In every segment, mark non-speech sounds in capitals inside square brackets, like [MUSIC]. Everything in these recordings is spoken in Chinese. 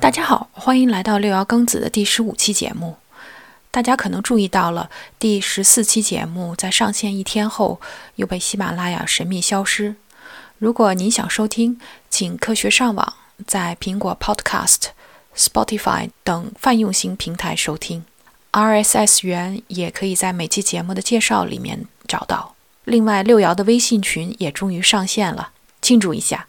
大家好，欢迎来到六爻庚子的第十五期节目。大家可能注意到了，第十四期节目在上线一天后又被喜马拉雅神秘消失。如果您想收听，请科学上网，在苹果 Podcast、Spotify 等泛用型平台收听。RSS 源也可以在每期节目的介绍里面找到。另外，六爻的微信群也终于上线了，庆祝一下！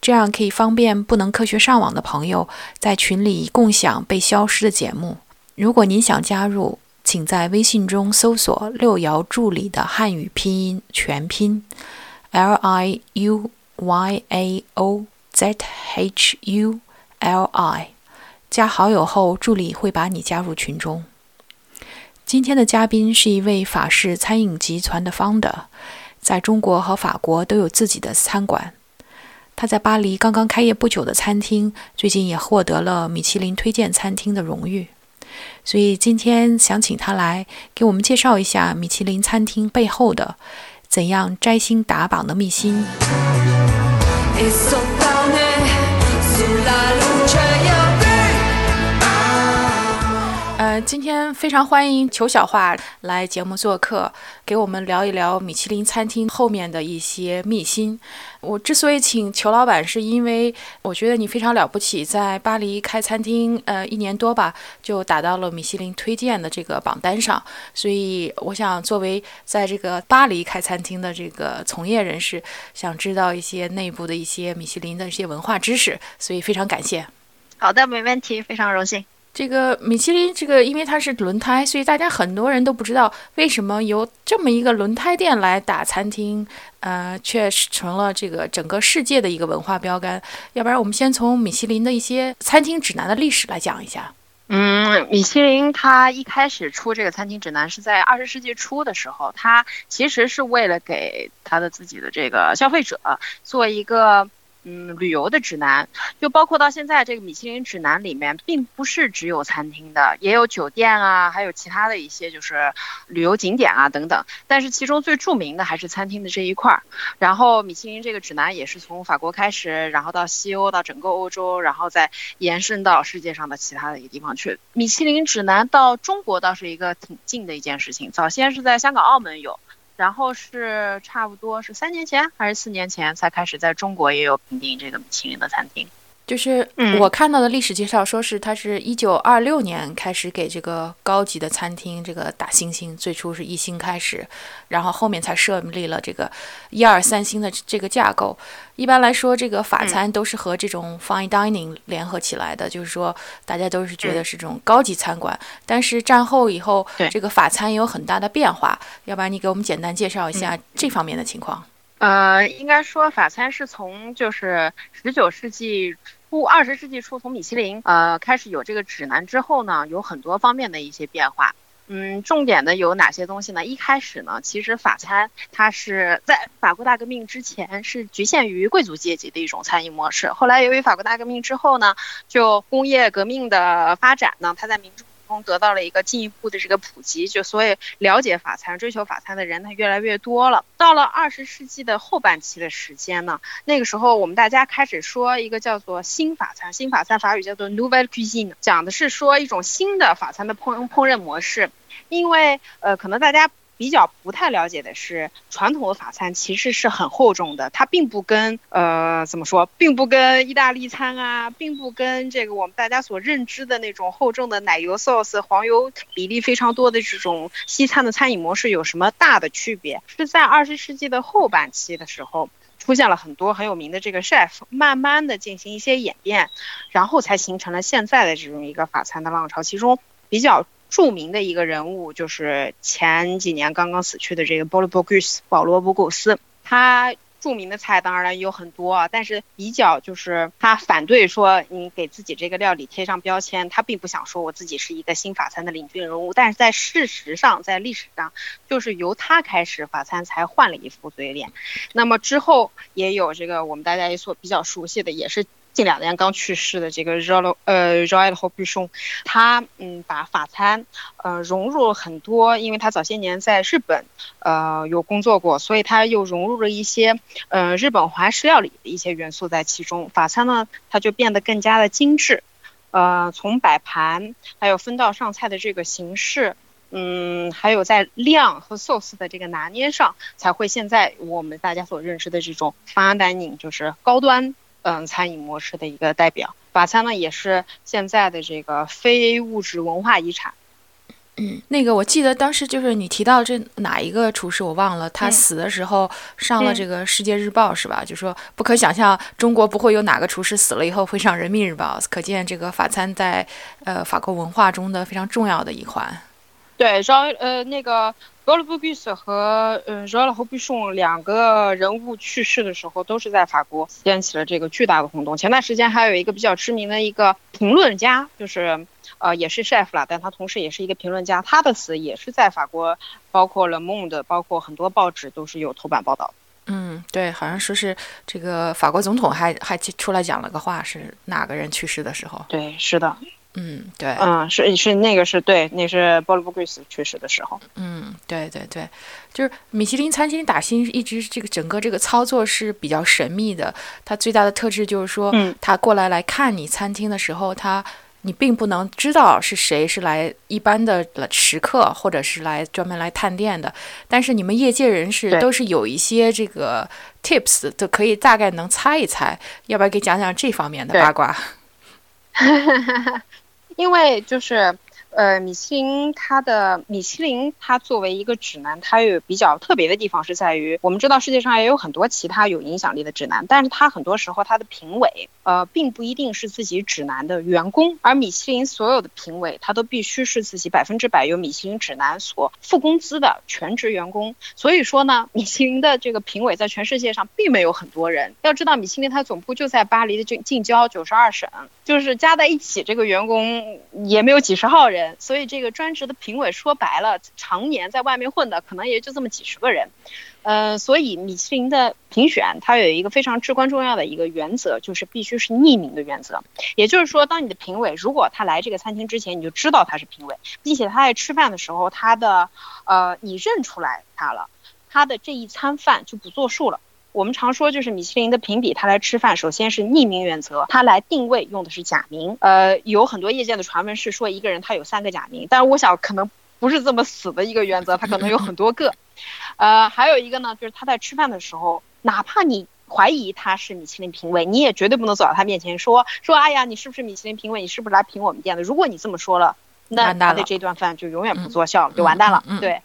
这样可以方便不能科学上网的朋友在群里共享被消失的节目。如果您想加入，请在微信中搜索“六爻助理”的汉语拼音全拼 L I U Y A O Z H U L I，加好友后，助理会把你加入群中。今天的嘉宾是一位法式餐饮集团的 founder，在中国和法国都有自己的餐馆。他在巴黎刚刚开业不久的餐厅，最近也获得了米其林推荐餐厅的荣誉。所以今天想请他来给我们介绍一下米其林餐厅背后的怎样摘星打榜的秘辛。呃，今天非常欢迎裘小话来节目做客，给我们聊一聊米其林餐厅后面的一些秘辛。我之所以请裘老板，是因为我觉得你非常了不起，在巴黎开餐厅，呃，一年多吧，就打到了米其林推荐的这个榜单上。所以，我想作为在这个巴黎开餐厅的这个从业人士，想知道一些内部的一些米其林的一些文化知识。所以，非常感谢。好的，没问题，非常荣幸。这个米其林，这个因为它是轮胎，所以大家很多人都不知道为什么由这么一个轮胎店来打餐厅，呃，却成了这个整个世界的一个文化标杆。要不然，我们先从米其林的一些餐厅指南的历史来讲一下。嗯，米其林它一开始出这个餐厅指南是在二十世纪初的时候，它其实是为了给它的自己的这个消费者做一个。嗯，旅游的指南就包括到现在这个米其林指南里面，并不是只有餐厅的，也有酒店啊，还有其他的一些就是旅游景点啊等等。但是其中最著名的还是餐厅的这一块儿。然后米其林这个指南也是从法国开始，然后到西欧，到整个欧洲，然后再延伸到世界上的其他的一个地方去。米其林指南到中国倒是一个挺近的一件事情，早先是在香港、澳门有。然后是差不多是三年前还是四年前才开始在中国也有评定这个米其林的餐厅。就是我看到的历史介绍，说是它是一九二六年开始给这个高级的餐厅这个打星星，最初是一星开始，然后后面才设立了这个一二三星的这个架构。一般来说，这个法餐都是和这种 fine dining 联合起来的，就是说大家都是觉得是这种高级餐馆。但是战后以后，这个法餐也有很大的变化。要不然你给我们简单介绍一下这方面的情况？呃，应该说法餐是从就是十九世纪。初二十世纪初，从米其林呃开始有这个指南之后呢，有很多方面的一些变化。嗯，重点的有哪些东西呢？一开始呢，其实法餐它是在法国大革命之前是局限于贵族阶级的一种餐饮模式。后来由于法国大革命之后呢，就工业革命的发展呢，它在民众。中得到了一个进一步的这个普及，就所以了解法餐、追求法餐的人他越来越多了。到了二十世纪的后半期的时间呢，那个时候我们大家开始说一个叫做新法餐，新法餐法语叫做 Nouvelle Cuisine，讲的是说一种新的法餐的烹烹饪模式，因为呃可能大家。比较不太了解的是，传统的法餐其实是很厚重的，它并不跟呃怎么说，并不跟意大利餐啊，并不跟这个我们大家所认知的那种厚重的奶油 sauce、黄油比例非常多的这种西餐的餐饮模式有什么大的区别？是在二十世纪的后半期的时候，出现了很多很有名的这个 chef，慢慢的进行一些演变，然后才形成了现在的这种一个法餐的浪潮，其中比较。著名的一个人物就是前几年刚刚死去的这个保罗·博古斯。保罗·博古斯，他。著名的菜当然有很多啊，但是比较就是他反对说你给自己这个料理贴上标签，他并不想说我自己是一个新法餐的领军人物，但是在事实上，在历史上，就是由他开始，法餐才换了一副嘴脸。那么之后也有这个我们大家也所比较熟悉的，也是。近两年刚去世的这个 Roy 呃 Roy h o b i s h o n 他嗯把法餐呃融入了很多，因为他早些年在日本呃有工作过，所以他又融入了一些呃日本华式料理的一些元素在其中。法餐呢，它就变得更加的精致，呃，从摆盘还有分道上菜的这个形式，嗯，还有在量和 sauce 的这个拿捏上，才会现在我们大家所认知的这种 fine dining，就是高端。嗯，餐饮模式的一个代表，法餐呢也是现在的这个非物质文化遗产。嗯，那个我记得当时就是你提到这哪一个厨师我忘了，他死的时候上了这个《世界日报》是吧？就说不可想象中国不会有哪个厨师死了以后会上《人民日报》，可见这个法餐在呃法国文化中的非常重要的一环。对，然后呃那个。格鲁布比斯和嗯热尔侯比松两个人物去世的时候，都是在法国掀起了这个巨大的轰动。前段时间还有一个比较知名的一个评论家，就是呃也是 chef 了，但他同时也是一个评论家，他的死也是在法国，包括 Le Monde，包括很多报纸都是有头版报道。嗯，对，好像说是这个法国总统还还出来讲了个话，是哪个人去世的时候？对，是的。嗯，对，嗯，是是那个是对，那是波罗布贵斯去世的时候。嗯，对对对，就是米其林餐厅打星一直这个整个这个操作是比较神秘的。它最大的特质就是说，嗯他过来来看你餐厅的时候，他你并不能知道是谁是来一般的食客，或者是来专门来探店的。但是你们业界人士都是有一些这个 tips，都可以大概能猜一猜。要不要给讲讲这方面的八卦？[LAUGHS] 因为就是。呃，米其林它的米其林它作为一个指南，它有比较特别的地方是在于，我们知道世界上也有很多其他有影响力的指南，但是它很多时候它的评委呃并不一定是自己指南的员工，而米其林所有的评委他都必须是自己百分之百由米其林指南所付工资的全职员工，所以说呢，米其林的这个评委在全世界上并没有很多人，要知道米其林它总部就在巴黎的近近郊九十二省，就是加在一起这个员工也没有几十号人。所以这个专职的评委说白了，常年在外面混的可能也就这么几十个人，呃，所以米其林的评选它有一个非常至关重要的一个原则，就是必须是匿名的原则。也就是说，当你的评委如果他来这个餐厅之前，你就知道他是评委，并且他在吃饭的时候，他的呃你认出来他了，他的这一餐饭就不作数了。我们常说，就是米其林的评比，他来吃饭，首先是匿名原则，他来定位用的是假名。呃，有很多业界的传闻是说，一个人他有三个假名，但是我想可能不是这么死的一个原则，他可能有很多个。呃，还有一个呢，就是他在吃饭的时候，哪怕你怀疑他是米其林评委，你也绝对不能走到他面前说说，哎呀，你是不是米其林评委？你是不是来评我们店的？如果你这么说了，那他的这顿饭就永远不作效了，就完蛋了。对。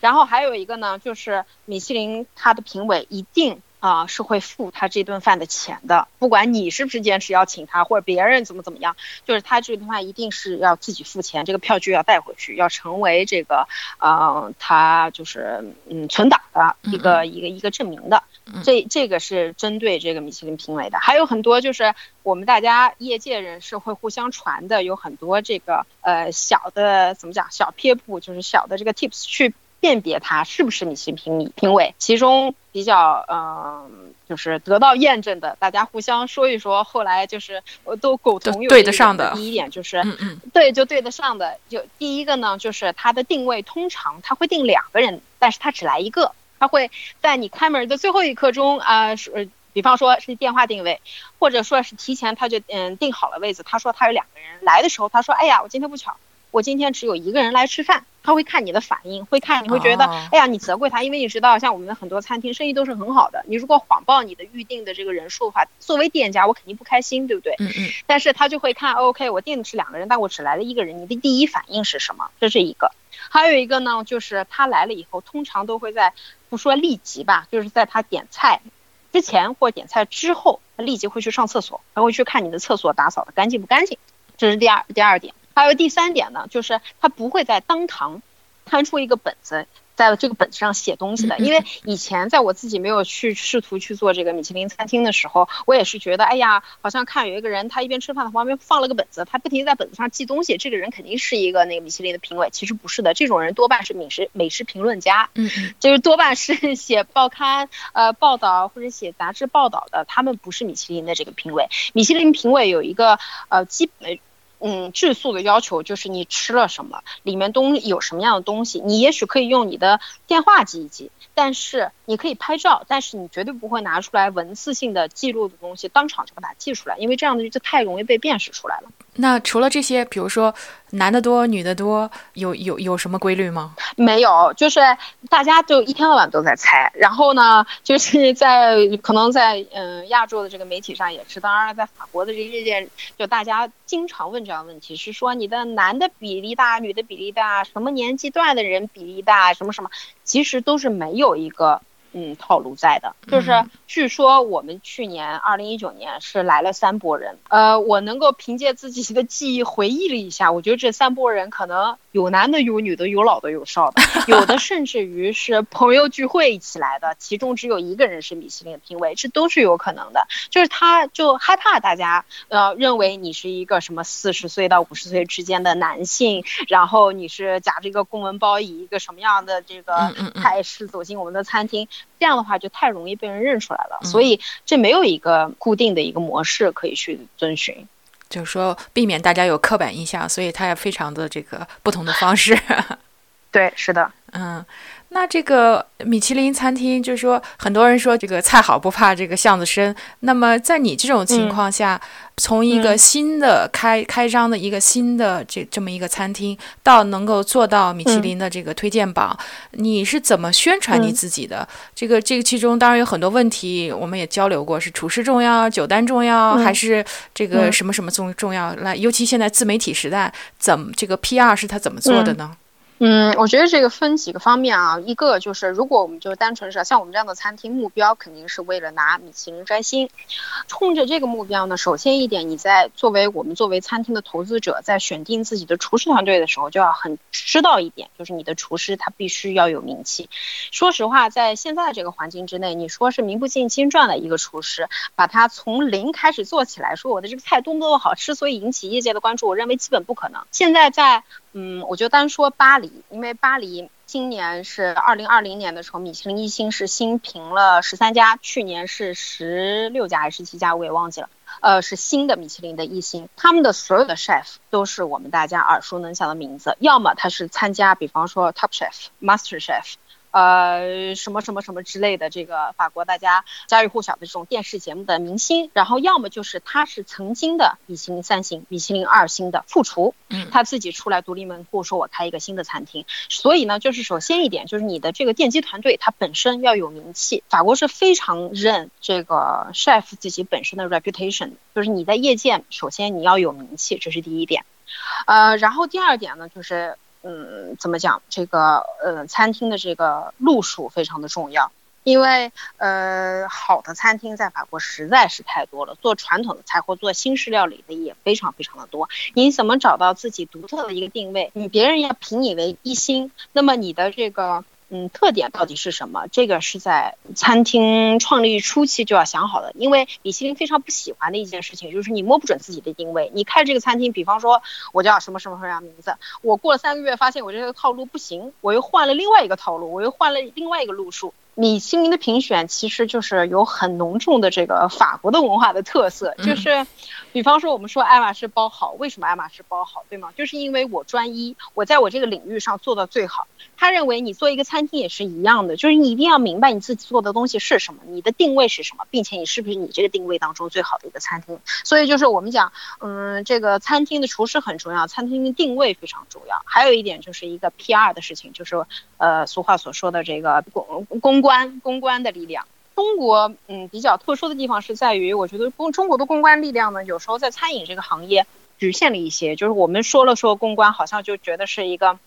然后还有一个呢，就是米其林他的评委一定。啊，是会付他这顿饭的钱的，不管你是不是坚持要请他，或者别人怎么怎么样，就是他这顿饭一定是要自己付钱，这个票据要带回去，要成为这个，呃，他就是嗯存档的一个一个一个证明的。这这个是针对这个米其林评委的，还有很多就是我们大家业界人士会互相传的，有很多这个呃小的怎么讲小撇步，就是小的这个 tips 去。辨别他是不是米其林评评委，其中比较嗯，就是得到验证的，大家互相说一说，后来就是我都苟同对得上的。第一点就是，对，就对得上的。就第一个呢，就是他的定位通常他会定两个人，但是他只来一个，他会在你开门的最后一刻钟啊，是比方说是电话定位，或者说是提前他就嗯定好了位子，他说他有两个人来的时候，他说哎呀，我今天不巧。我今天只有一个人来吃饭，他会看你的反应，会看你会觉得，哎呀，你责怪他，因为你知道，像我们的很多餐厅生意都是很好的，你如果谎报你的预定的这个人数的话，作为店家我肯定不开心，对不对？嗯嗯。但是他就会看，OK，我订的是两个人，但我只来了一个人，你的第一反应是什么？这是一个。还有一个呢，就是他来了以后，通常都会在不说立即吧，就是在他点菜之前或点菜之后，他立即会去上厕所，他会去看你的厕所打扫的干净不干净，这是第二第二点。还有第三点呢，就是他不会在当堂摊出一个本子，在这个本子上写东西的。因为以前在我自己没有去试图去做这个米其林餐厅的时候，我也是觉得，哎呀，好像看有一个人，他一边吃饭，他旁边放了个本子，他不停在本子上记东西，这个人肯定是一个那个米其林的评委。其实不是的，这种人多半是美食美食评论家，嗯，[LAUGHS] 就是多半是 [LAUGHS] 写报刊呃报道或者写杂志报道的，他们不是米其林的这个评委。米其林评委有一个呃基本。嗯，质素的要求就是你吃了什么，里面东有什么样的东西，你也许可以用你的电话记一记，但是你可以拍照，但是你绝对不会拿出来文字性的记录的东西，当场就把它记出来，因为这样的就太容易被辨识出来了。那除了这些，比如说男的多，女的多，有有有什么规律吗？没有，就是大家就一天到晚都在猜。然后呢，就是在可能在嗯亚洲的这个媒体上也是，当然在法国的这个意见，就大家经常问这样问题，是说你的男的比例大，女的比例大，什么年纪段的人比例大，什么什么，其实都是没有一个。嗯，套路在的，就是据说我们去年二零一九年是来了三波人，呃，我能够凭借自己的记忆回忆了一下，我觉得这三波人可能有男的，有女的，有老的，有少的，有的甚至于是朋友聚会一起来的，其中只有一个人是米其林的评委，这都是有可能的。就是他就害怕大家呃认为你是一个什么四十岁到五十岁之间的男性，然后你是夹着一个公文包，以一个什么样的这个态势走进我们的餐厅。这样的话就太容易被人认出来了，所以这没有一个固定的一个模式可以去遵循，就是说避免大家有刻板印象，所以它也非常的这个不同的方式。对，是的，嗯。那这个米其林餐厅，就是说，很多人说这个菜好不怕这个巷子深。那么在你这种情况下，从一个新的开开张的一个新的这这么一个餐厅，到能够做到米其林的这个推荐榜，你是怎么宣传你自己的？这个这个其中当然有很多问题，我们也交流过，是厨师重要，酒单重要，还是这个什么什么重重要？来，尤其现在自媒体时代，怎么这个 PR 是他怎么做的呢？嗯，我觉得这个分几个方面啊，一个就是如果我们就单纯是像我们这样的餐厅，目标肯定是为了拿米其林摘星。冲着这个目标呢，首先一点，你在作为我们作为餐厅的投资者，在选定自己的厨师团队的时候，就要很知道一点，就是你的厨师他必须要有名气。说实话，在现在这个环境之内，你说是名不见经传的一个厨师，把他从零开始做起来，说我的这个菜多么多么好吃，所以引起业界的关注，我认为基本不可能。现在在嗯，我就单说巴黎，因为巴黎今年是二零二零年的时候，米其林一星是新评了十三家，去年是十六家还是十七家，我也忘记了。呃，是新的米其林的一星，他们的所有的 chef 都是我们大家耳熟能详的名字，要么他是参加，比方说 Top Chef、Master Chef。呃，什么什么什么之类的，这个法国大家家喻户晓的这种电视节目的明星，然后要么就是他是曾经的米其林三星、米其林二星的副厨，嗯，他自己出来独立门户，说我开一个新的餐厅。所以呢，就是首先一点，就是你的这个奠基团队，他本身要有名气。法国是非常认这个 chef 自己本身的 reputation，就是你在业界首先你要有名气，这是第一点。呃，然后第二点呢，就是。嗯，怎么讲？这个呃，餐厅的这个路数非常的重要，因为呃，好的餐厅在法国实在是太多了，做传统的菜或做新式料理的也非常非常的多。你怎么找到自己独特的一个定位？你别人要评你为一星，那么你的这个。嗯，特点到底是什么？这个是在餐厅创立初期就要想好的，因为米其林非常不喜欢的一件事情就是你摸不准自己的定位。你开这个餐厅，比方说我叫什么什么什么样名字，我过了三个月发现我这个套路不行，我又换了另外一个套路，我又换了另外一个路数。米其林的评选其实就是有很浓重的这个法国的文化的特色，就是，比方说我们说爱马仕包好，为什么爱马仕包好，对吗？就是因为我专一，我在我这个领域上做到最好。他认为你做一个餐厅也是一样的，就是你一定要明白你自己做的东西是什么，你的定位是什么，并且你是不是你这个定位当中最好的一个餐厅。所以就是我们讲，嗯，这个餐厅的厨师很重要，餐厅的定位非常重要。还有一点就是一个 PR 的事情，就是呃，俗话所说的这个公公。关公关的力量，中国嗯比较特殊的地方是在于，我觉得公中国的公关力量呢，有时候在餐饮这个行业局限了一些。就是我们说了说公关，好像就觉得是一个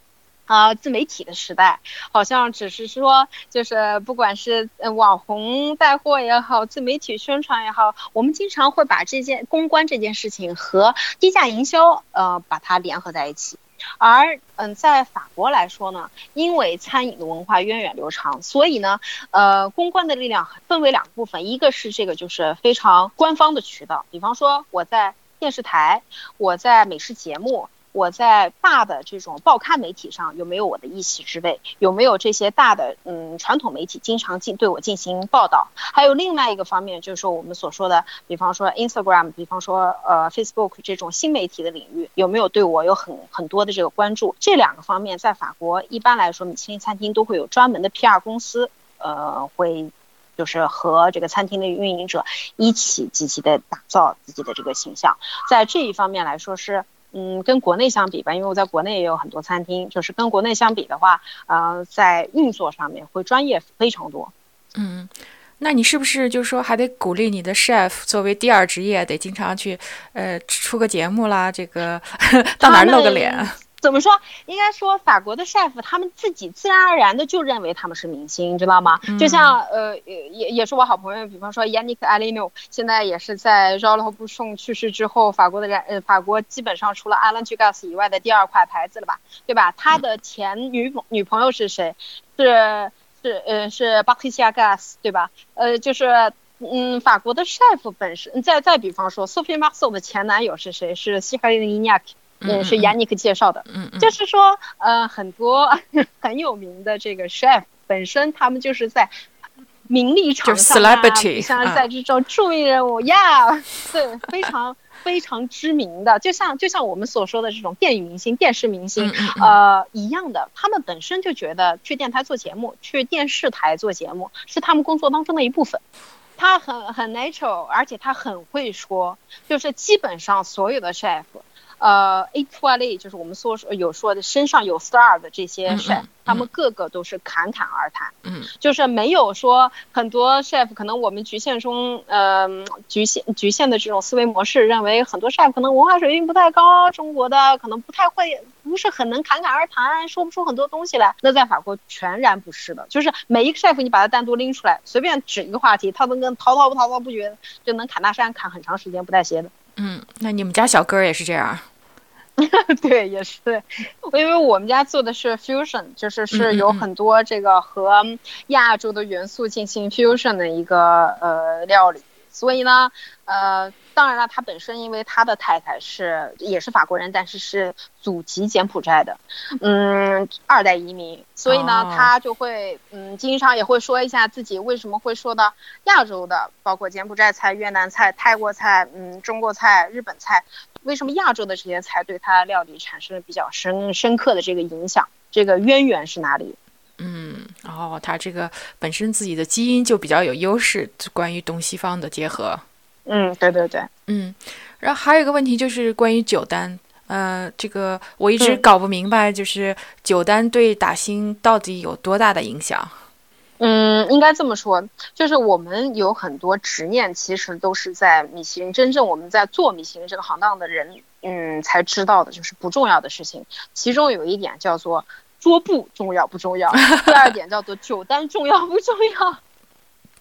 啊自媒体的时代，好像只是说就是不管是网红带货也好，自媒体宣传也好，我们经常会把这件公关这件事情和低价营销呃把它联合在一起。而嗯，在法国来说呢，因为餐饮的文化源远流长，所以呢，呃，公关的力量分为两部分，一个是这个就是非常官方的渠道，比方说我在电视台，我在美食节目。我在大的这种报刊媒体上有没有我的一席之位？有没有这些大的嗯传统媒体经常进对我进行报道？还有另外一个方面，就是说我们所说的，比方说 Instagram，比方说呃 Facebook 这种新媒体的领域，有没有对我有很很多的这个关注？这两个方面，在法国一般来说，米其林餐厅都会有专门的 PR 公司，呃，会就是和这个餐厅的运营者一起积极的打造自己的这个形象。在这一方面来说是。嗯，跟国内相比吧，因为我在国内也有很多餐厅，就是跟国内相比的话，呃，在运作上面会专业非常多。嗯，那你是不是就是说还得鼓励你的 chef 作为第二职业，得经常去呃出个节目啦，这个 [LAUGHS] 到哪露个脸？怎么说？应该说，法国的 chef 他们自己自然而然的就认为他们是明星，知道吗？就像呃，也也是我好朋友，比方说 Yannick Alino，现在也是在 j o l o b u s h o n 去世之后，法国的人呃，法国基本上除了 Alain Dugas 以外的第二块牌子了吧？对吧？他的前女女朋友是谁？是是呃是 Patricia Gas，对吧？呃，就是嗯，法国的 chef 本身，再再比方说 Sophie Marceau 的前男友是谁？是西海林尼亚克。嗯，是 Yannick 介绍的。嗯嗯，就是说，呃，很多 [LAUGHS] 很有名的这个 chef 本身，他们就是在名利场上啊，像在这种著名人物呀，[LAUGHS] 对，非常非常知名的，就像就像我们所说的这种电影明星、电视明星，呃，一样的，他们本身就觉得去电台做节目、去电视台做节目是他们工作当中的一部分。他很很 natural，而且他很会说，就是基本上所有的 chef。呃，A to A 就是我们说有说的身上有 star 的这些 chef，他们个个都是侃侃而谈，嗯，就是没有说很多 chef 可能我们局限中，呃，局限局限的这种思维模式，认为很多 chef 可能文化水平不太高，中国的可能不太会，不是很能侃侃而谈，说不出很多东西来。那在法国全然不是的，就是每一个 chef 你把它单独拎出来，随便指一个话题，他都能滔滔不滔滔不绝，就能侃大山侃很长时间不带歇的。嗯，那你们家小哥也是这样？[LAUGHS] 对，也是，因为我们家做的是 fusion，就是是有很多这个和亚洲的元素进行 fusion 的一个呃料理。所以呢，呃，当然了，他本身因为他的太太是也是法国人，但是是祖籍柬埔寨的，嗯，二代移民，所以呢，他就会嗯，经常也会说一下自己为什么会说到亚洲的，包括柬埔寨菜、越南菜、泰国菜、嗯，中国菜、日本菜，为什么亚洲的这些菜对他料理产生了比较深深刻的这个影响？这个渊源是哪里？嗯，然哦，他这个本身自己的基因就比较有优势，关于东西方的结合。嗯，对对对，嗯，然后还有一个问题就是关于酒单，呃，这个我一直搞不明白，就是酒单对打星到底有多大的影响？嗯，应该这么说，就是我们有很多执念，其实都是在米其林真正我们在做米其林这个行当的人，嗯，才知道的，就是不重要的事情。其中有一点叫做。桌布重要不重要？第二点叫做酒单重要不重要？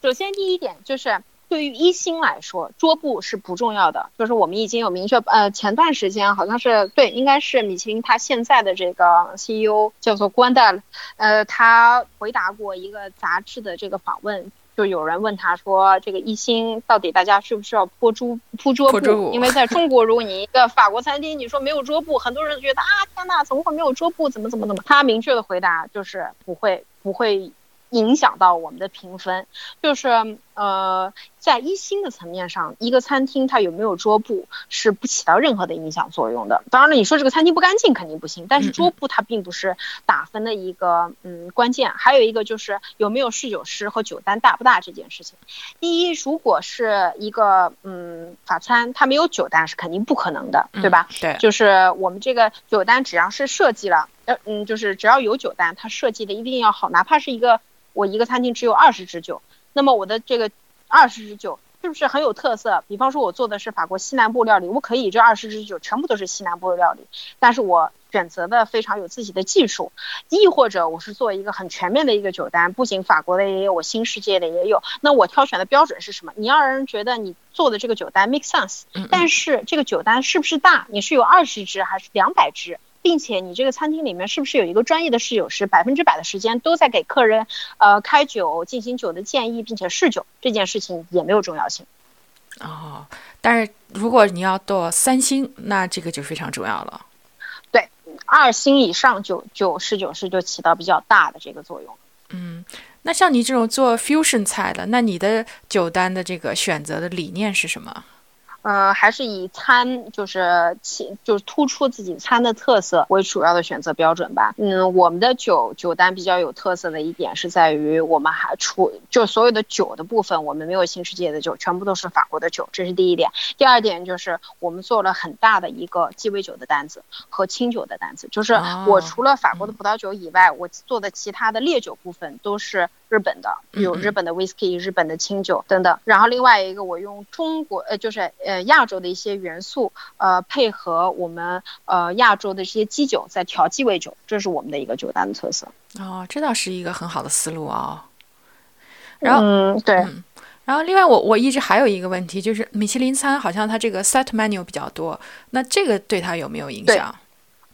首先第一点就是对于一星来说，桌布是不重要的。就是我们已经有明确，呃，前段时间好像是对，应该是米其林他现在的这个 CEO 叫做关代，呃，他回答过一个杂志的这个访问。就有人问他说：“这个一星到底大家需不需要铺桌铺桌布？因为在中国，如果你一个法国餐厅，你说没有桌布，很多人觉得啊，天哪，怎么会没有桌布？怎么怎么怎么？”他明确的回答就是不会，不会。影响到我们的评分，就是呃，在一星的层面上，一个餐厅它有没有桌布是不起到任何的影响作用的。当然了，你说这个餐厅不干净肯定不行，但是桌布它并不是打分的一个嗯关键。还有一个就是有没有侍酒师和酒单大不大这件事情。第一，如果是一个嗯法餐，它没有酒单是肯定不可能的，对吧？对，就是我们这个酒单只要是设计了，呃嗯，就是只要有酒单，它设计的一定要好，哪怕是一个。我一个餐厅只有二十支酒，那么我的这个二十支酒是不是很有特色？比方说，我做的是法国西南部料理，我可以这二十支酒全部都是西南部的料理，但是我选择的非常有自己的技术。亦或者我是做一个很全面的一个酒单，不仅法国的也有，我新世界的也有。那我挑选的标准是什么？你要让人觉得你做的这个酒单 make sense，但是这个酒单是不是大？你是有二十支还是两百支？并且你这个餐厅里面是不是有一个专业的侍酒师，百分之百的时间都在给客人呃开酒、进行酒的建议，并且试酒，这件事情也没有重要性。哦，但是如果你要做三星，那这个就非常重要了。对，二星以上酒酒侍酒师就起到比较大的这个作用。嗯，那像你这种做 fusion 菜的，那你的酒单的这个选择的理念是什么？呃，还是以餐就是其就是突出自己餐的特色为主要的选择标准吧。嗯，我们的酒酒单比较有特色的一点是在于，我们还出就所有的酒的部分，我们没有新世界的酒，全部都是法国的酒，这是第一点。第二点就是我们做了很大的一个鸡尾酒的单子和清酒的单子，就是我除了法国的葡萄酒以外，我做的其他的烈酒部分都是。日本的有日本的 whisky，日本的清酒等等，然后另外一个我用中国呃就是呃亚洲的一些元素呃配合我们呃亚洲的这些基酒在调鸡尾酒，这是我们的一个酒单的特色。哦，这倒是一个很好的思路啊。然后嗯对，然后另外我我一直还有一个问题就是米其林餐好像它这个 set menu 比较多，那这个对它有没有影响？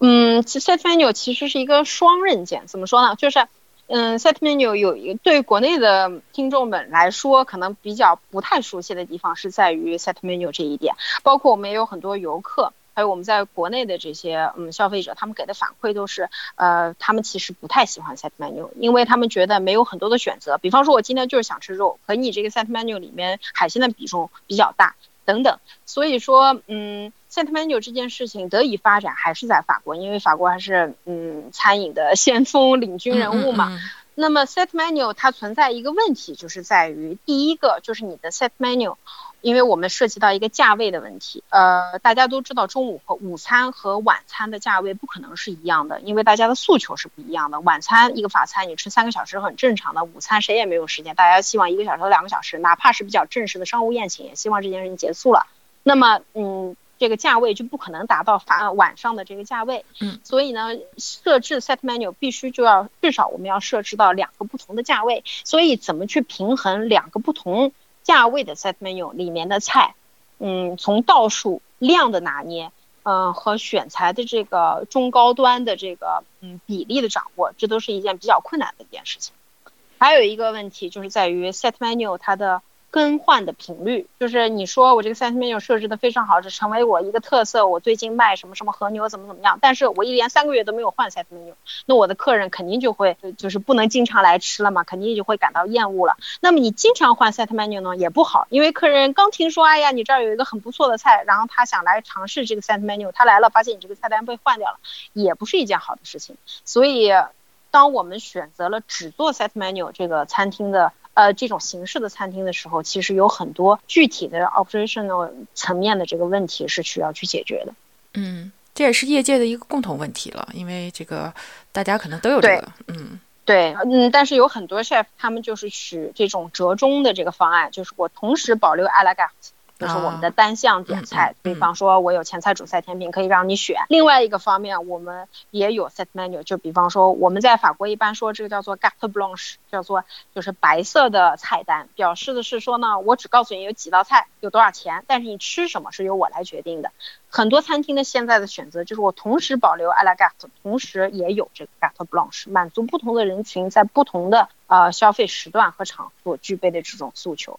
嗯，set menu 其实是一个双刃剑，怎么说呢？就是。嗯，set menu 有一个对国内的听众们来说，可能比较不太熟悉的地方是在于 set menu 这一点。包括我们也有很多游客，还有我们在国内的这些嗯消费者，他们给的反馈都是，呃，他们其实不太喜欢 set menu，因为他们觉得没有很多的选择。比方说，我今天就是想吃肉，可你这个 set menu 里面海鲜的比重比较大，等等。所以说，嗯。Set menu 这件事情得以发展还是在法国，因为法国还是嗯餐饮的先锋领军人物嘛。那么 set menu 它存在一个问题，就是在于第一个就是你的 set menu，因为我们涉及到一个价位的问题。呃，大家都知道中午和午餐和晚餐的价位不可能是一样的，因为大家的诉求是不一样的。晚餐一个法餐你吃三个小时很正常的，午餐谁也没有时间，大家希望一个小时、两个小时，哪怕是比较正式的商务宴请，也希望这件事情结束了。那么嗯。这个价位就不可能达到法晚上的这个价位，嗯，所以呢，设置 set menu 必须就要至少我们要设置到两个不同的价位，所以怎么去平衡两个不同价位的 set menu 里面的菜，嗯，从道数量的拿捏，嗯，和选材的这个中高端的这个嗯比例的掌握，这都是一件比较困难的一件事情。还有一个问题就是在于 set menu 它的。更换的频率，就是你说我这个 set menu 设置的非常好，是成为我一个特色。我最近卖什么什么和牛怎么怎么样，但是我一连三个月都没有换 set menu，那我的客人肯定就会就是不能经常来吃了嘛，肯定就会感到厌恶了。那么你经常换 set menu 呢也不好，因为客人刚听说，哎呀，你这儿有一个很不错的菜，然后他想来尝试这个 set menu，他来了发现你这个菜单被换掉了，也不是一件好的事情。所以，当我们选择了只做 set menu 这个餐厅的。呃，这种形式的餐厅的时候，其实有很多具体的 operational 层面的这个问题是需要去解决的。嗯，这也是业界的一个共同问题了，因为这个大家可能都有这个。嗯，对，嗯，但是有很多 chef 他们就是取这种折中的这个方案，就是我同时保留 a la carte。就是我们的单项点菜，比方说我有前菜、主菜、甜品可以让你选。另外一个方面，我们也有 set menu，就比方说我们在法国一般说这个叫做 carte blanche，叫做就是白色的菜单，表示的是说呢，我只告诉你有几道菜，有多少钱，但是你吃什么是由我来决定的。很多餐厅的现在的选择就是我同时保留 a la carte，同时也有这个 carte blanche，满足不同的人群在不同的呃消费时段和场所具备的这种诉求。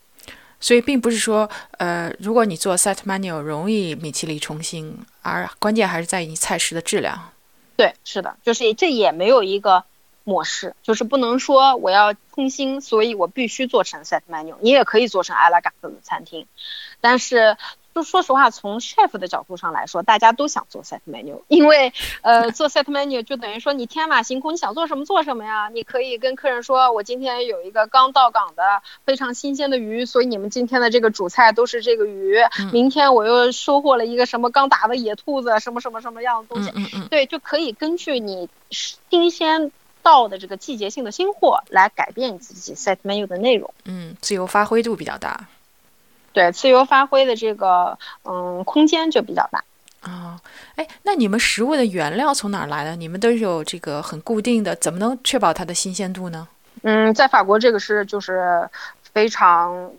所以并不是说，呃，如果你做 set menu 容易米其林重新，而关键还是在于你菜式的质量。对，是的，就是这也没有一个模式，就是不能说我要冲新，所以我必须做成 set menu，你也可以做成阿拉卡顿的餐厅，但是。就说实话，从 chef 的角度上来说，大家都想做 set menu，因为呃，做 set menu 就等于说你天马行空，你想做什么做什么呀。你可以跟客人说，我今天有一个刚到港的非常新鲜的鱼，所以你们今天的这个主菜都是这个鱼。明天我又收获了一个什么刚打的野兔子，什么什么什么样的东西。对，就可以根据你新鲜到的这个季节性的新货来改变你自己 set menu 的内容。嗯，自由发挥度比较大。对，自由发挥的这个嗯空间就比较大啊。哎，那你们食物的原料从哪儿来的？你们都有这个很固定的，怎么能确保它的新鲜度呢？嗯，在法国这个是就是非常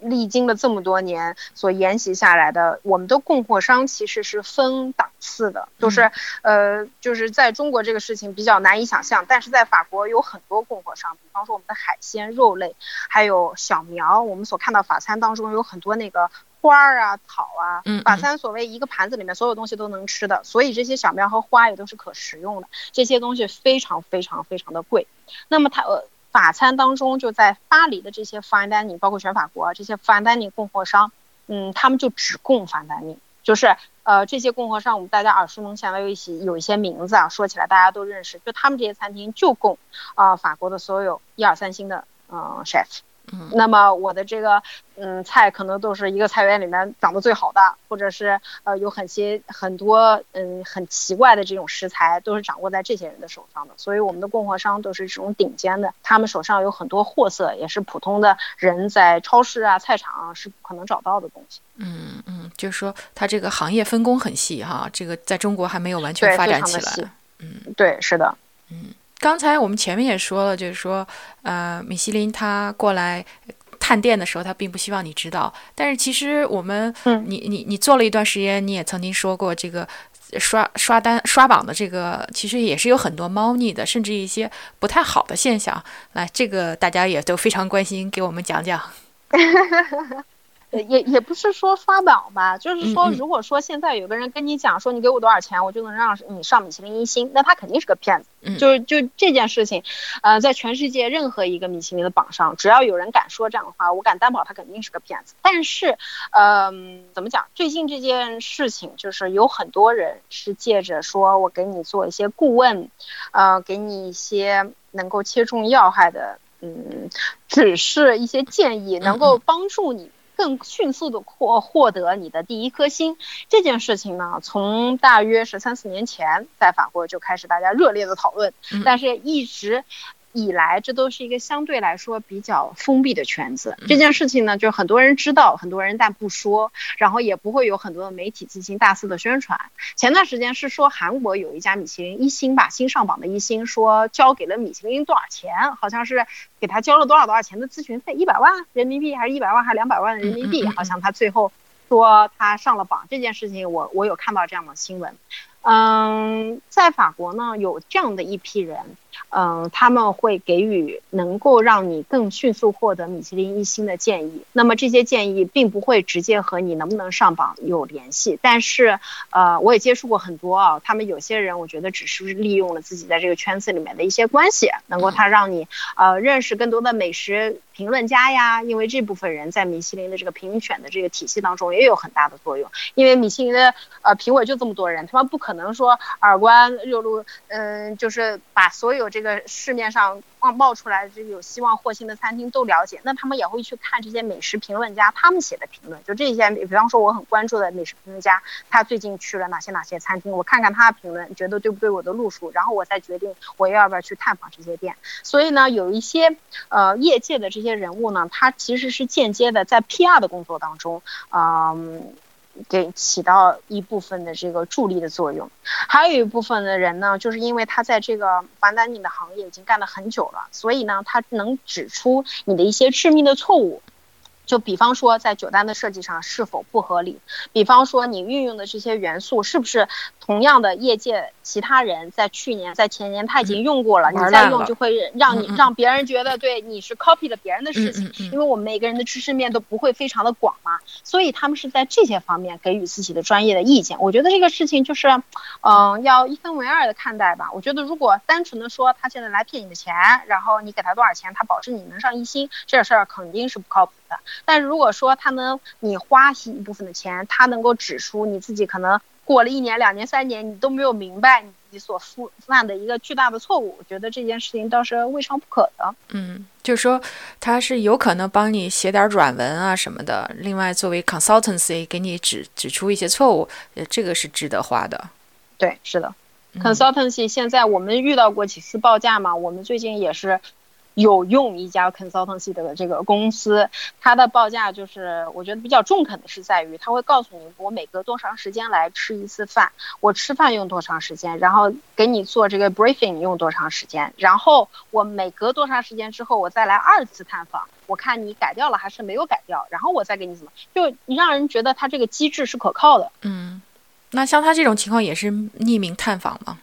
历经了这么多年所沿袭下来的。我们的供货商其实是分档次的，就是呃，就是在中国这个事情比较难以想象，但是在法国有很多供货商，比方说我们的海鲜、肉类，还有小苗，我们所看到法餐当中有很多那个。花儿啊，草啊，法餐所谓一个盘子里面所有东西都能吃的，所以这些小苗和花也都是可食用的。这些东西非常非常非常的贵。那么它呃，法餐当中就在巴黎的这些 fine dining，包括全法国这些 fine dining 供货商，嗯，他们就只供 fine dining，就是呃这些供货商我们大家耳熟能详的有一些有一些名字啊，说起来大家都认识，就他们这些餐厅就供啊法国的所有一二三星的嗯 chef。那么我的这个嗯菜可能都是一个菜园里面长得最好的，或者是呃有很些很多嗯很奇怪的这种食材都是掌握在这些人的手上的，所以我们的供货商都是这种顶尖的，他们手上有很多货色，也是普通的人在超市啊菜场啊是不可能找到的东西。嗯嗯，就是说它这个行业分工很细哈，这个在中国还没有完全发展起来。嗯，对，是的，嗯。刚才我们前面也说了，就是说，呃，米其林他过来探店的时候，他并不希望你知道。但是其实我们，你你你做了一段时间，你也曾经说过，这个刷刷单刷榜的这个，其实也是有很多猫腻的，甚至一些不太好的现象。来，这个大家也都非常关心，给我们讲讲。[LAUGHS] 也也不是说刷榜吧，就是说，如果说现在有个人跟你讲说你给我多少钱，我就能让你上米其林一星，那他肯定是个骗子。就是就这件事情，呃，在全世界任何一个米其林的榜上，只要有人敢说这样的话，我敢担保他肯定是个骗子。但是，呃，怎么讲？最近这件事情就是有很多人是借着说我给你做一些顾问，呃，给你一些能够切中要害的，嗯，只是一些建议，能够帮助你。更迅速的获获得你的第一颗星这件事情呢，从大约是三四年前在法国就开始大家热烈的讨论，但是一直。以来，这都是一个相对来说比较封闭的圈子。这件事情呢，就很多人知道，很多人但不说，然后也不会有很多的媒体进行大肆的宣传。前段时间是说韩国有一家米其林一星吧，新上榜的一星，说交给了米其林多少钱？好像是给他交了多少多少钱的咨询费，一百万人民币还是一百万还是两百万人民币？好像他最后说他上了榜。这件事情我我有看到这样的新闻。嗯，在法国呢，有这样的一批人。嗯，他们会给予能够让你更迅速获得米其林一星的建议。那么这些建议并不会直接和你能不能上榜有联系，但是，呃，我也接触过很多啊，他们有些人我觉得只是利用了自己在这个圈子里面的一些关系，能够他让你呃认识更多的美食评论家呀。因为这部分人在米其林的这个评选的这个体系当中也有很大的作用。因为米其林的呃评委就这么多人，他们不可能说耳观六路，嗯，就是把所有有。这个市面上冒冒出来的这个有希望获星的餐厅都了解，那他们也会去看这些美食评论家他们写的评论。就这些，比方说我很关注的美食评论家，他最近去了哪些哪些餐厅，我看看他的评论，觉得对不对我的路数，然后我再决定我要不要去探访这些店。所以呢，有一些呃业界的这些人物呢，他其实是间接的在 PR 的工作当中，嗯。给起到一部分的这个助力的作用，还有一部分的人呢，就是因为他在这个房丹宁的行业已经干了很久了，所以呢，他能指出你的一些致命的错误。就比方说，在酒单的设计上是否不合理？比方说，你运用的这些元素是不是同样的业界其他人在去年、在前年他已经用过了，你再用就会让你让别人觉得对你是 copy 了别人的事情。因为我们每个人的知识面都不会非常的广嘛，所以他们是在这些方面给予自己的专业的意见。我觉得这个事情就是，嗯，要一分为二的看待吧。我觉得如果单纯的说他现在来骗你的钱，然后你给他多少钱，他保证你能上一星，这事儿肯定是不靠谱的。但如果说他能，你花一部分的钱，他能够指出你自己可能过了一年、两年、三年，你都没有明白你自己所犯犯的一个巨大的错误，我觉得这件事情倒是未尝不可的。嗯，就是说他是有可能帮你写点软文啊什么的，另外作为 consultancy 给你指指出一些错误，呃，这个是值得花的。对，是的，consultancy 现在我们遇到过几次报价嘛，我们最近也是。有用一家 consultancy 的这个公司，它的报价就是我觉得比较中肯的是在于，他会告诉你我每隔多长时间来吃一次饭，我吃饭用多长时间，然后给你做这个 briefing 用多长时间，然后我每隔多长时间之后我再来二次探访，我看你改掉了还是没有改掉，然后我再给你怎么，就你让人觉得他这个机制是可靠的。嗯，那像他这种情况也是匿名探访吗？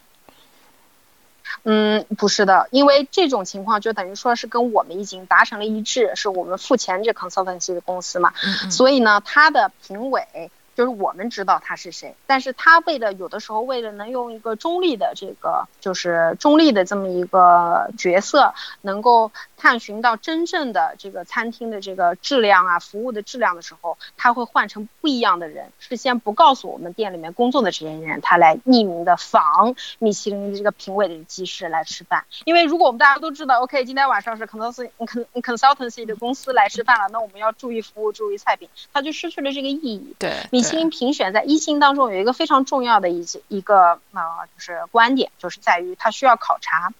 嗯，不是的，因为这种情况就等于说是跟我们已经达成了一致，是我们付钱这 consultancy 的公司嘛，所以呢，他的评委。就是我们知道他是谁，但是他为了有的时候为了能用一个中立的这个就是中立的这么一个角色，能够探寻到真正的这个餐厅的这个质量啊，服务的质量的时候，他会换成不一样的人，事先不告诉我们店里面工作的这些人，他来匿名的访米其林的这个评委的机师来吃饭。因为如果我们大家都知道，OK，今天晚上是 consultancy consultancy 的公司来吃饭了，那我们要注意服务，注意菜品，他就失去了这个意义。对，米。星评选在一星当中有一个非常重要的一些一个啊，就是观点，就是在于它需要考察，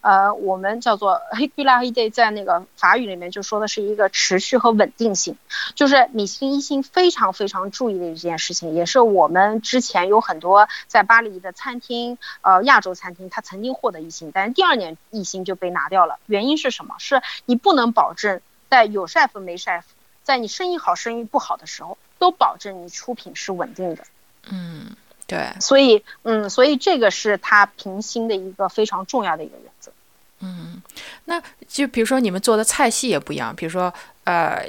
呃，我们叫做 h i g u l a r i t y 在那个法语里面就说的是一个持续和稳定性，就是米其林一星非常非常注意的一件事情，也是我们之前有很多在巴黎的餐厅，呃，亚洲餐厅，它曾经获得一星，但是第二年一星就被拿掉了，原因是什么？是你不能保证在有 chef 没 chef，在你生意好生意不好的时候。都保证你出品是稳定的，嗯，对，所以，嗯，所以这个是他评星的一个非常重要的一个原则，嗯，那就比如说你们做的菜系也不一样，比如说，呃，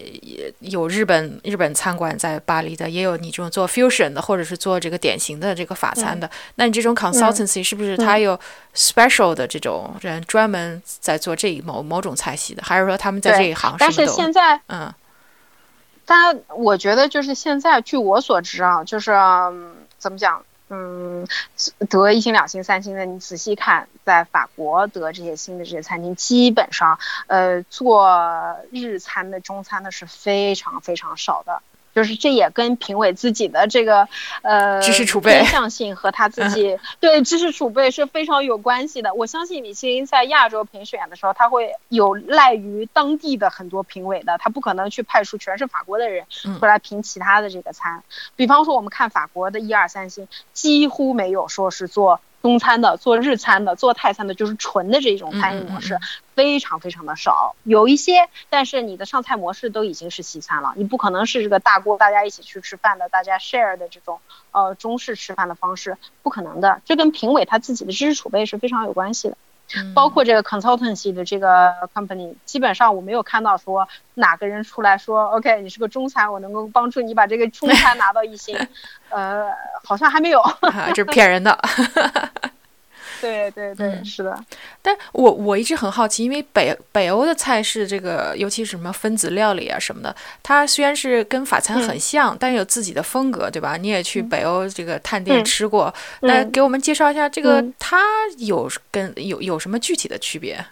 有日本日本餐馆在巴黎的，也有你这种做 fusion 的，或者是做这个典型的这个法餐的，那你这种 consultancy 是不是他有 special 的这种人专门在做这一某某种菜系的，还是说他们在这一行但是现在，嗯。但我觉得就是现在，据我所知啊，就是怎么讲，嗯，得一星、两星、三星的，你仔细看，在法国得这些星的这些餐厅，基本上，呃，做日餐的、中餐的是非常非常少的。就是这也跟评委自己的这个呃知识储备偏向性和他自己 [LAUGHS] 对知识储备是非常有关系的。我相信米其林在亚洲评选的时候，他会有赖于当地的很多评委的，他不可能去派出全是法国的人过来评其他的这个餐。比方说，我们看法国的一二三星，几乎没有说是做。中餐的、做日餐的、做泰餐的，就是纯的这种餐饮模式，非常非常的少。有一些，但是你的上菜模式都已经是西餐了，你不可能是这个大锅大家一起去吃饭的，大家 share 的这种呃中式吃饭的方式，不可能的。这跟评委他自己的知识储备是非常有关系的。包括这个 consultancy 的这个 company，基本上我没有看到说哪个人出来说，OK，你是个中餐，我能够帮助你把这个中餐拿到一星，[LAUGHS] 呃，好像还没有，这是骗人的。对对对，是的。但我我一直很好奇，因为北北欧的菜式，这个尤其是什么分子料理啊什么的，它虽然是跟法餐很像，但有自己的风格，对吧？你也去北欧这个探店吃过，那给我们介绍一下这个，它有跟有有什么具体的区别？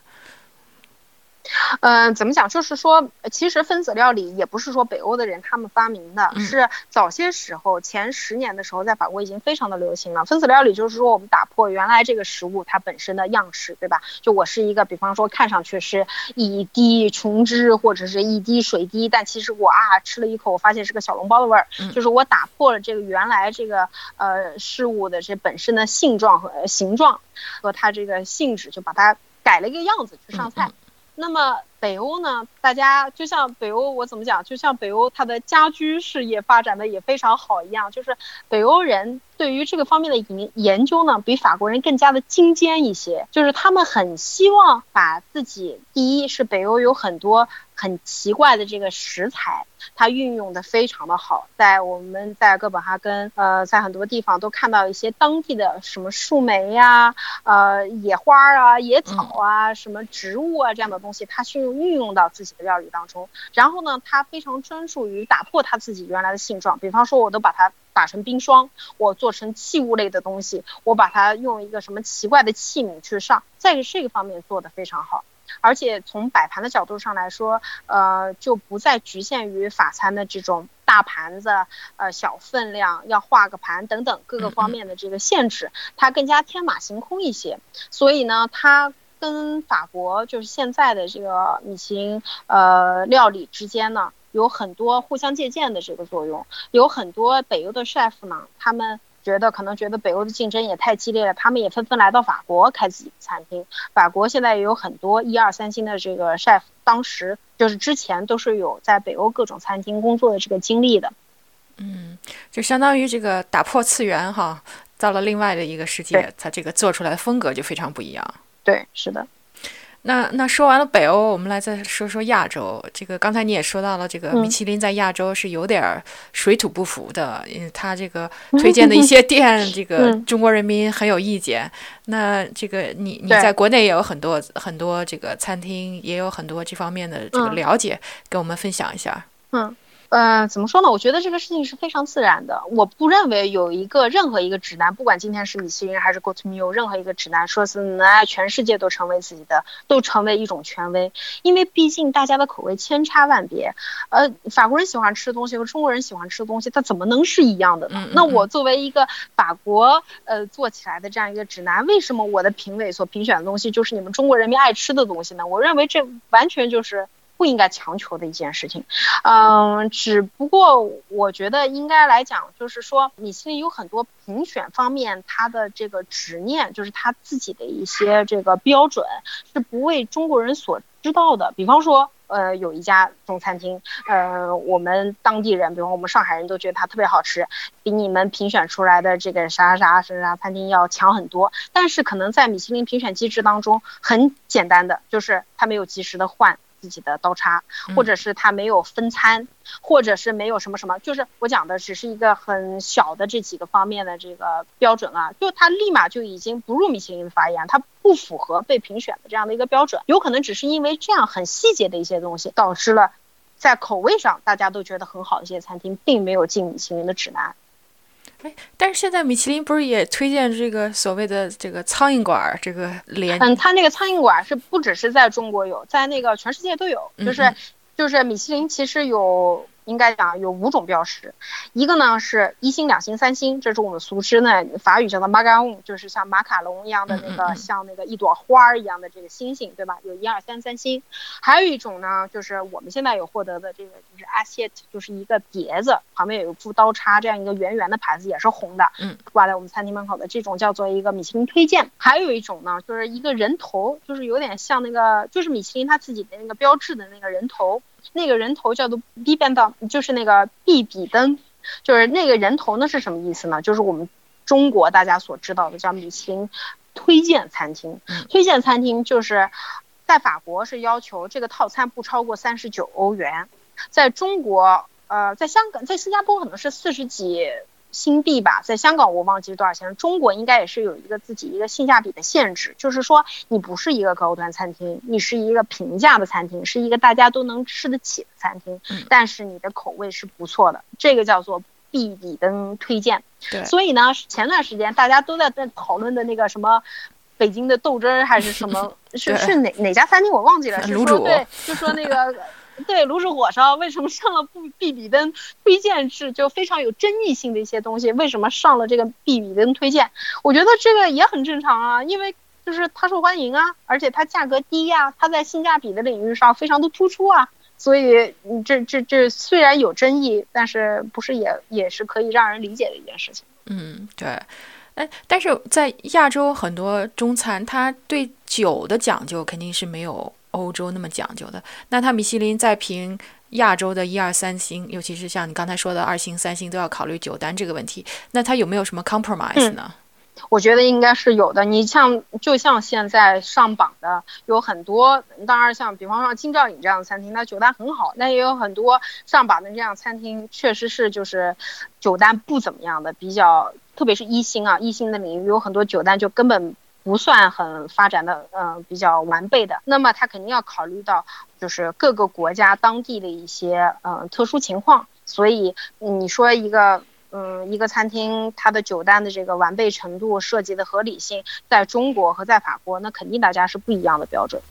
嗯，怎么讲？就是说，其实分子料理也不是说北欧的人他们发明的，是早些时候前十年的时候，在法国已经非常的流行了。分子料理就是说，我们打破原来这个食物它本身的样式，对吧？就我是一个，比方说看上去是一滴琼脂或者是一滴水滴，但其实我啊吃了一口，我发现是个小笼包的味儿。就是我打破了这个原来这个呃事物的这本身的性状和形状和它这个性质，就把它改了一个样子去上菜。那么北欧呢？大家就像北欧，我怎么讲？就像北欧它的家居事业发展的也非常好一样，就是北欧人对于这个方面的研研究呢，比法国人更加的精尖一些。就是他们很希望把自己，第一是北欧有很多很奇怪的这个食材。它运用的非常的好，在我们在哥本哈根，呃，在很多地方都看到一些当地的什么树莓呀，呃，野花啊、野草啊、什么植物啊这样的东西，它是用运用到自己的料理当中。然后呢，他非常专注于打破他自己原来的性状，比方说，我都把它打成冰霜，我做成器物类的东西，我把它用一个什么奇怪的器皿去上，在这个方面做的非常好。而且从摆盘的角度上来说，呃，就不再局限于法餐的这种大盘子、呃小分量要画个盘等等各个方面的这个限制，它更加天马行空一些。所以呢，它跟法国就是现在的这个米其林呃料理之间呢，有很多互相借鉴的这个作用。有很多北欧的 chef 呢，他们觉得可能觉得北欧的竞争也太激烈了，他们也纷纷来到法国开自己的餐厅。法国现在也有很多一二三星的这个 chef，当时就是之前都是有在北欧各种餐厅工作的这个经历的。嗯，就相当于这个打破次元哈，到了另外的一个世界，它这个做出来的风格就非常不一样。对，是的。那那说完了北欧，我们来再说说亚洲。这个刚才你也说到了，这个米其林在亚洲是有点水土不服的，因为他这个 [LAUGHS] 推荐的一些店，这个中国人民很有意见。那这个你你在国内也有很多很多这个餐厅，也有很多这方面的这个了解，跟我们分享一下。嗯。呃，怎么说呢？我觉得这个事情是非常自然的。我不认为有一个任何一个指南，不管今天是米其林还是 Good Meal，任何一个指南说是能让全世界都成为自己的，都成为一种权威。因为毕竟大家的口味千差万别。呃，法国人喜欢吃的东西和中国人喜欢吃的东西，它怎么能是一样的呢？那我作为一个法国呃做起来的这样一个指南，为什么我的评委所评选的东西就是你们中国人民爱吃的东西呢？我认为这完全就是。不应该强求的一件事情，嗯，只不过我觉得应该来讲，就是说米其林有很多评选方面，他的这个执念，就是他自己的一些这个标准是不为中国人所知道的。比方说，呃，有一家中餐厅，呃，我们当地人，比方我们上海人都觉得它特别好吃，比你们评选出来的这个啥啥啥啥餐厅要强很多。但是可能在米其林评选机制当中，很简单的就是它没有及时的换。自己的刀叉，或者是他没有分餐，或者是没有什么什么，就是我讲的只是一个很小的这几个方面的这个标准啊，就他立马就已经不入米其林的法眼，他不符合被评选的这样的一个标准，有可能只是因为这样很细节的一些东西，导致了在口味上大家都觉得很好的一些餐厅，并没有进米其林的指南。哎，但是现在米其林不是也推荐这个所谓的这个苍蝇馆这个连？嗯，它那个苍蝇馆是不只是在中国有，在那个全世界都有，就是就是米其林其实有。应该讲有五种标识，一个呢是一星、两星、三星，这是我们俗称的法语叫做 macaron，就是像马卡龙一样的那个，像那个一朵花儿一样的这个星星，对吧？有一二三三星。还有一种呢，就是我们现在有获得的这个，就是 assiette，就是一个碟子，旁边有一副刀叉，这样一个圆圆的牌子，也是红的，嗯，挂在我们餐厅门口的这种叫做一个米其林推荐。还有一种呢，就是一个人头，就是有点像那个，就是米其林他自己的那个标志的那个人头。那个人头叫做 B 变道，就是那个 B 比登，就是那个人头呢是什么意思呢？就是我们中国大家所知道的叫米其林推荐餐厅。推荐餐厅就是在法国是要求这个套餐不超过三十九欧元，在中国，呃，在香港，在新加坡可能是四十几。新币吧，在香港我忘记多少钱。中国应该也是有一个自己一个性价比的限制，就是说你不是一个高端餐厅，你是一个平价的餐厅，是一个大家都能吃得起的餐厅，但是你的口味是不错的，这个叫做必比登推荐。对，所以呢，前段时间大家都在在讨论的那个什么北京的豆汁儿还是什么，[LAUGHS] 是是哪哪家餐厅我忘记了，是说对，就说那个。对，炉石火烧为什么上了不必比登推荐是就非常有争议性的一些东西？为什么上了这个必比登推荐？我觉得这个也很正常啊，因为就是它受欢迎啊，而且它价格低呀，它在性价比的领域上非常的突出啊，所以这这这虽然有争议，但是不是也也是可以让人理解的一件事情。嗯，对，哎，但是在亚洲很多中餐，它对酒的讲究肯定是没有。欧洲那么讲究的，那他米其林在评亚洲的一二三星，尤其是像你刚才说的二星、三星，都要考虑酒单这个问题。那他有没有什么 compromise 呢？我觉得应该是有的。你像，就像现在上榜的有很多，当然像比方说金兆尹这样的餐厅，那酒单很好。那也有很多上榜的这样餐厅，确实是就是酒单不怎么样的，比较特别是一星啊，一星的领域有很多酒单就根本。不算很发展的，嗯，比较完备的，那么他肯定要考虑到，就是各个国家当地的一些，嗯，特殊情况。所以你说一个，嗯，一个餐厅它的酒单的这个完备程度、设计的合理性，在中国和在法国，那肯定大家是不一样的标准。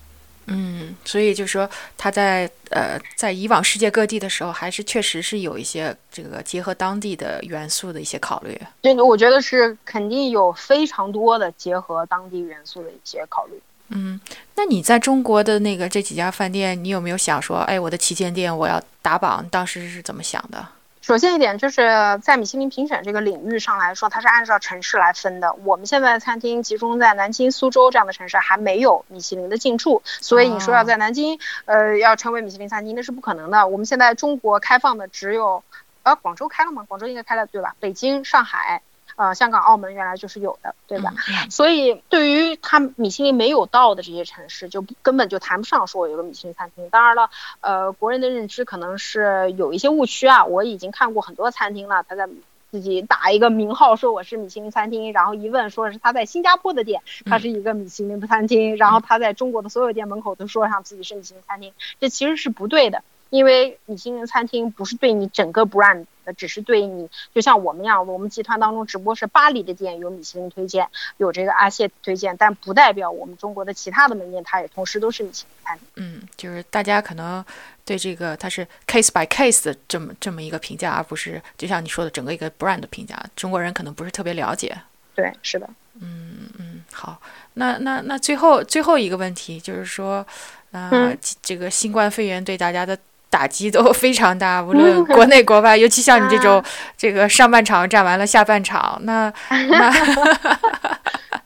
嗯，所以就说他在呃，在以往世界各地的时候，还是确实是有一些这个结合当地的元素的一些考虑。对，我觉得是肯定有非常多的结合当地元素的一些考虑。嗯，那你在中国的那个这几家饭店，你有没有想说，哎，我的旗舰店我要打榜？当时是怎么想的？首先一点就是在米其林评选这个领域上来说，它是按照城市来分的。我们现在的餐厅集中在南京、苏州这样的城市，还没有米其林的进驻，所以你说要在南京，呃，要成为米其林餐厅，那是不可能的。我们现在中国开放的只有，呃，广州开了吗？广州应该开了对吧？北京、上海。呃，香港、澳门原来就是有的，对吧？所以对于他米其林没有到的这些城市，就根本就谈不上说有个米其林餐厅。当然了，呃，国人的认知可能是有一些误区啊。我已经看过很多餐厅了，他在自己打一个名号说我是米其林餐厅，然后一问说是他在新加坡的店，他是一个米其林的餐厅，然后他在中国的所有店门口都说上自己是米其林餐厅，这其实是不对的。因为米其林餐厅不是对你整个 brand 的，只是对你，就像我们一样，我们集团当中只不过是巴黎的店有米其林推荐，有这个阿谢推荐，但不代表我们中国的其他的门店它也同时都是米其林餐厅。嗯，就是大家可能对这个它是 case by case 的这么这么一个评价，而不是就像你说的整个一个 brand 的评价，中国人可能不是特别了解。对，是的。嗯嗯，好，那那那最后最后一个问题就是说，呃，这个新冠肺炎对大家的。打击都非常大，[LAUGHS] 无论国内国外，尤其像你这种，这个上半场站完了，下半场那 [LAUGHS] 那，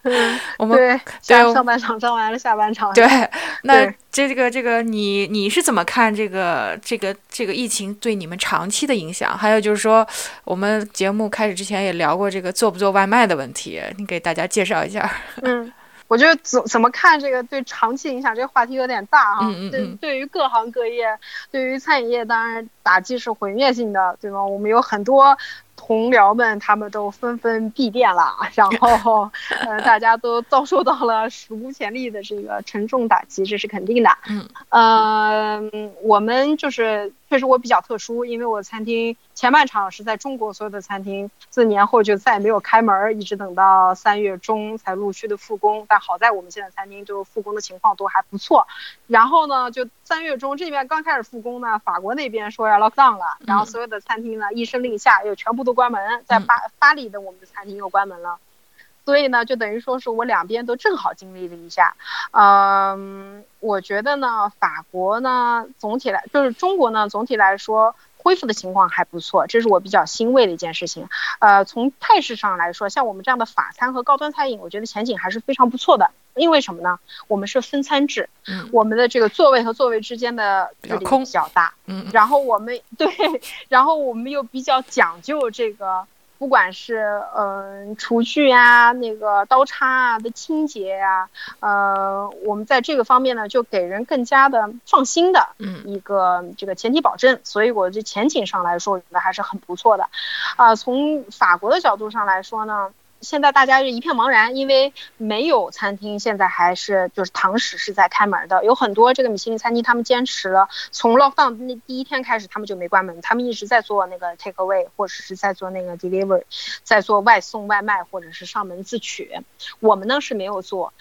[LAUGHS] 我们对对上半场站完了，下半场对，那这个这个你你是怎么看这个这个这个疫情对你们长期的影响？还有就是说，我们节目开始之前也聊过这个做不做外卖的问题，你给大家介绍一下。嗯。我觉得怎怎么看这个对长期影响这个话题有点大哈，对对于各行各业，对于餐饮业当然打击是毁灭性的，对吧？我们有很多。同僚们他们都纷纷闭店了，然后，[LAUGHS] 呃，大家都遭受到了史无前例的这个沉重打击，这是肯定的。嗯，呃，我们就是确实我比较特殊，因为我餐厅前半场是在中国所有的餐厅自年后就再也没有开门，一直等到三月中才陆续的复工。但好在我们现在餐厅就复工的情况都还不错。然后呢，就三月中这边刚开始复工呢，法国那边说要 lock down 了，然后所有的餐厅呢一声令下又全部。都关门，在巴巴黎的我们的餐厅又关门了，所以呢，就等于说是我两边都正好经历了一下。嗯，我觉得呢，法国呢，总体来就是中国呢，总体来说恢复的情况还不错，这是我比较欣慰的一件事情。呃，从态势上来说，像我们这样的法餐和高端餐饮，我觉得前景还是非常不错的。因为什么呢？我们是分餐制，我们的这个座位和座位之间的距离比较大，嗯，然后我们 [LAUGHS] 对，然后我们又比较讲究这个，不管是嗯厨具呀、那个刀叉啊的清洁呀，呃，我们在这个方面呢，就给人更加的放心的一个这个前提保证，所以我这前景上来说，我觉得还是很不错的，啊，从法国的角度上来说呢。现在大家是一片茫然，因为没有餐厅现在还是就是堂食是在开门的，有很多这个米其林餐厅，他们坚持了从 lockdown 那第一天开始，他们就没关门，他们一直在做那个 take away，或者是在做那个 deliver，在做外送外卖或者是上门自取。我们呢是没有做。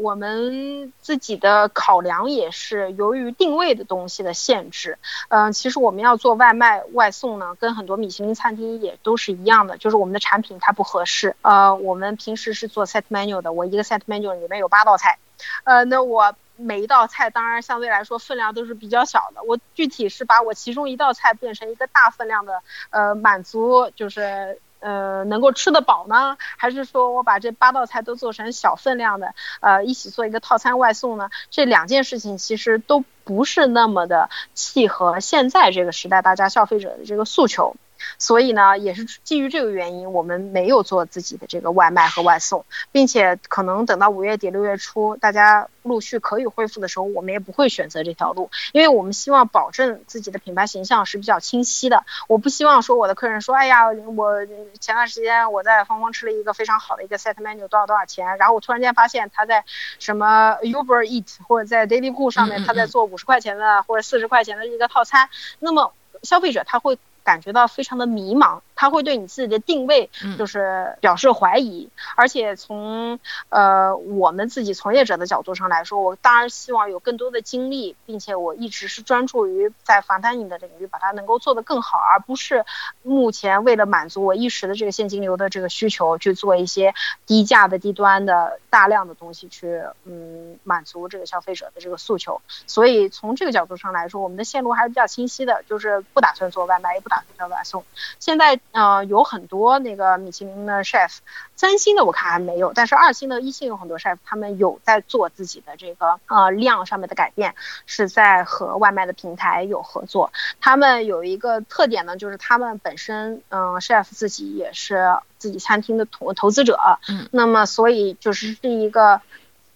我们自己的考量也是由于定位的东西的限制，嗯，其实我们要做外卖外送呢，跟很多米其林餐厅也都是一样的，就是我们的产品它不合适。呃，我们平时是做 set menu 的，我一个 set menu 里面有八道菜，呃，那我每一道菜当然相对来说分量都是比较小的，我具体是把我其中一道菜变成一个大分量的，呃，满足就是。呃，能够吃得饱呢，还是说我把这八道菜都做成小分量的，呃，一起做一个套餐外送呢？这两件事情其实都不是那么的契合现在这个时代大家消费者的这个诉求。所以呢，也是基于这个原因，我们没有做自己的这个外卖和外送，并且可能等到五月底六月初，大家陆续可以恢复的时候，我们也不会选择这条路，因为我们希望保证自己的品牌形象是比较清晰的。我不希望说我的客人说，哎呀，我前段时间我在芳芳吃了一个非常好的一个 set menu，多少多少钱，然后我突然间发现他在什么 Uber Eat 或者在 Daily Cook 上面他在做五十块钱的或者四十块钱的一个套餐，那么消费者他会。感觉到非常的迷茫。他会对你自己的定位就是表示怀疑。而且从呃我们自己从业者的角度上来说，我当然希望有更多的精力，并且我一直是专注于在防弹影的领域把它能够做得更好，而不是目前为了满足我一时的这个现金流的这个需求去做一些低价的低端的大量的东西去嗯满足这个消费者的这个诉求。所以从这个角度上来说，我们的线路还是比较清晰的，就是不打算做外卖，也不打算叫外送。现在呃有很多那个米其林的 chef，三星的我看还没有，但是二星的一星有很多 chef，他们有在做自己的这个呃量上面的改变，是在和外卖的平台有合作。他们有一个特点呢，就是他们本身嗯 chef 自己也是自己餐厅的投投资者，嗯，那么所以就是是一个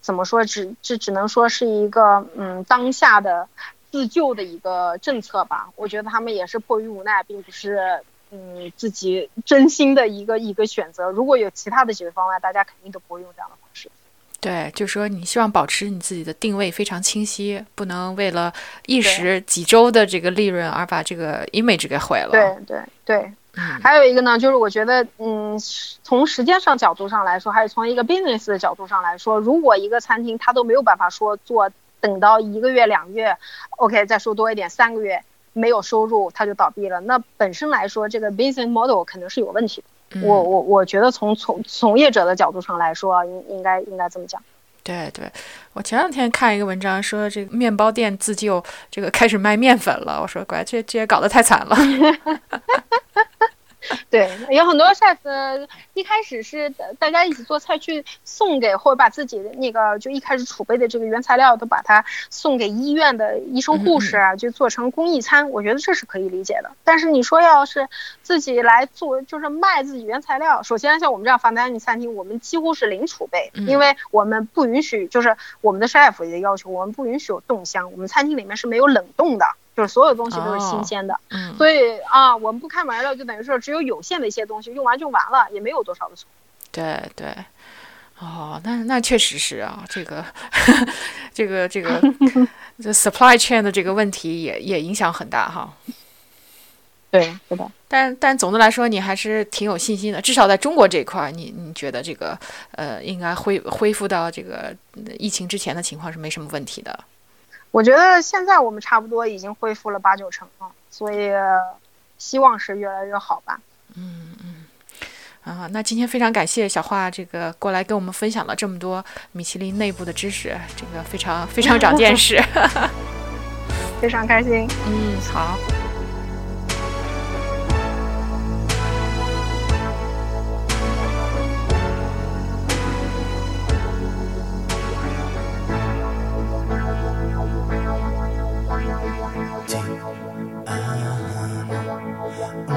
怎么说，只这只能说是一个嗯当下的。自救的一个政策吧，我觉得他们也是迫于无奈，并不是嗯自己真心的一个一个选择。如果有其他的解决方案，大家肯定都不会用这样的方式。对，就说你希望保持你自己的定位非常清晰，不能为了一时几周的这个利润而把这个 image 给毁了。对对对，嗯，还有一个呢，就是我觉得嗯，从时间上角度上来说，还是从一个 business 的角度上来说，如果一个餐厅它都没有办法说做。等到一个月、两个月，OK，再说多一点，三个月没有收入，他就倒闭了。那本身来说，这个 business model 肯定是有问题的。我我我觉得从从从业者的角度上来说，应应该应该这么讲。对对，我前两天看一个文章说，这个面包店自救，这个开始卖面粉了。我说，乖，这这也搞得太惨了。[LAUGHS] [LAUGHS] 对，有很多 chef 一开始是大家一起做菜去送给，或者把自己的那个就一开始储备的这个原材料都把它送给医院的医生护士啊，就做成公益餐。我觉得这是可以理解的。但是你说要是自己来做，就是卖自己原材料，首先像我们这样防弹餐厅，我们几乎是零储备，因为我们不允许，就是我们的 chef 也要求我们不允许有冻箱，我们餐厅里面是没有冷冻的。就是所有东西都是新鲜的，所以啊，我们不开门了，就等于说只有有限的一些东西用完就完了，也没有多少的存。对对，哦，那那确实是啊，这个 [LAUGHS] 这个这个 [LAUGHS] 这 supply chain 的这个问题也也影响很大哈。对，是的。但但总的来说，你还是挺有信心的，至少在中国这块，你你觉得这个呃，应该恢恢复到这个疫情之前的情况是没什么问题的。我觉得现在我们差不多已经恢复了八九成了，所以希望是越来越好吧。嗯嗯，啊，那今天非常感谢小华这个过来跟我们分享了这么多米其林内部的知识，这个非常非常长见识，[LAUGHS] 非常开心。嗯，好。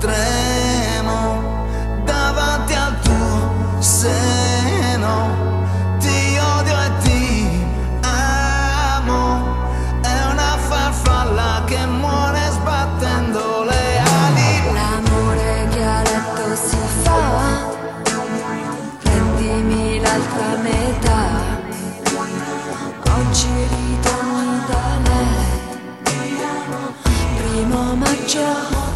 tremo davanti al tuo seno. Ti odio e ti amo. È una farfalla che muore sbattendo le ali. L'amore letto si fa. Prendimi l'altra metà. Oggi ritorno da me. Primo maggio.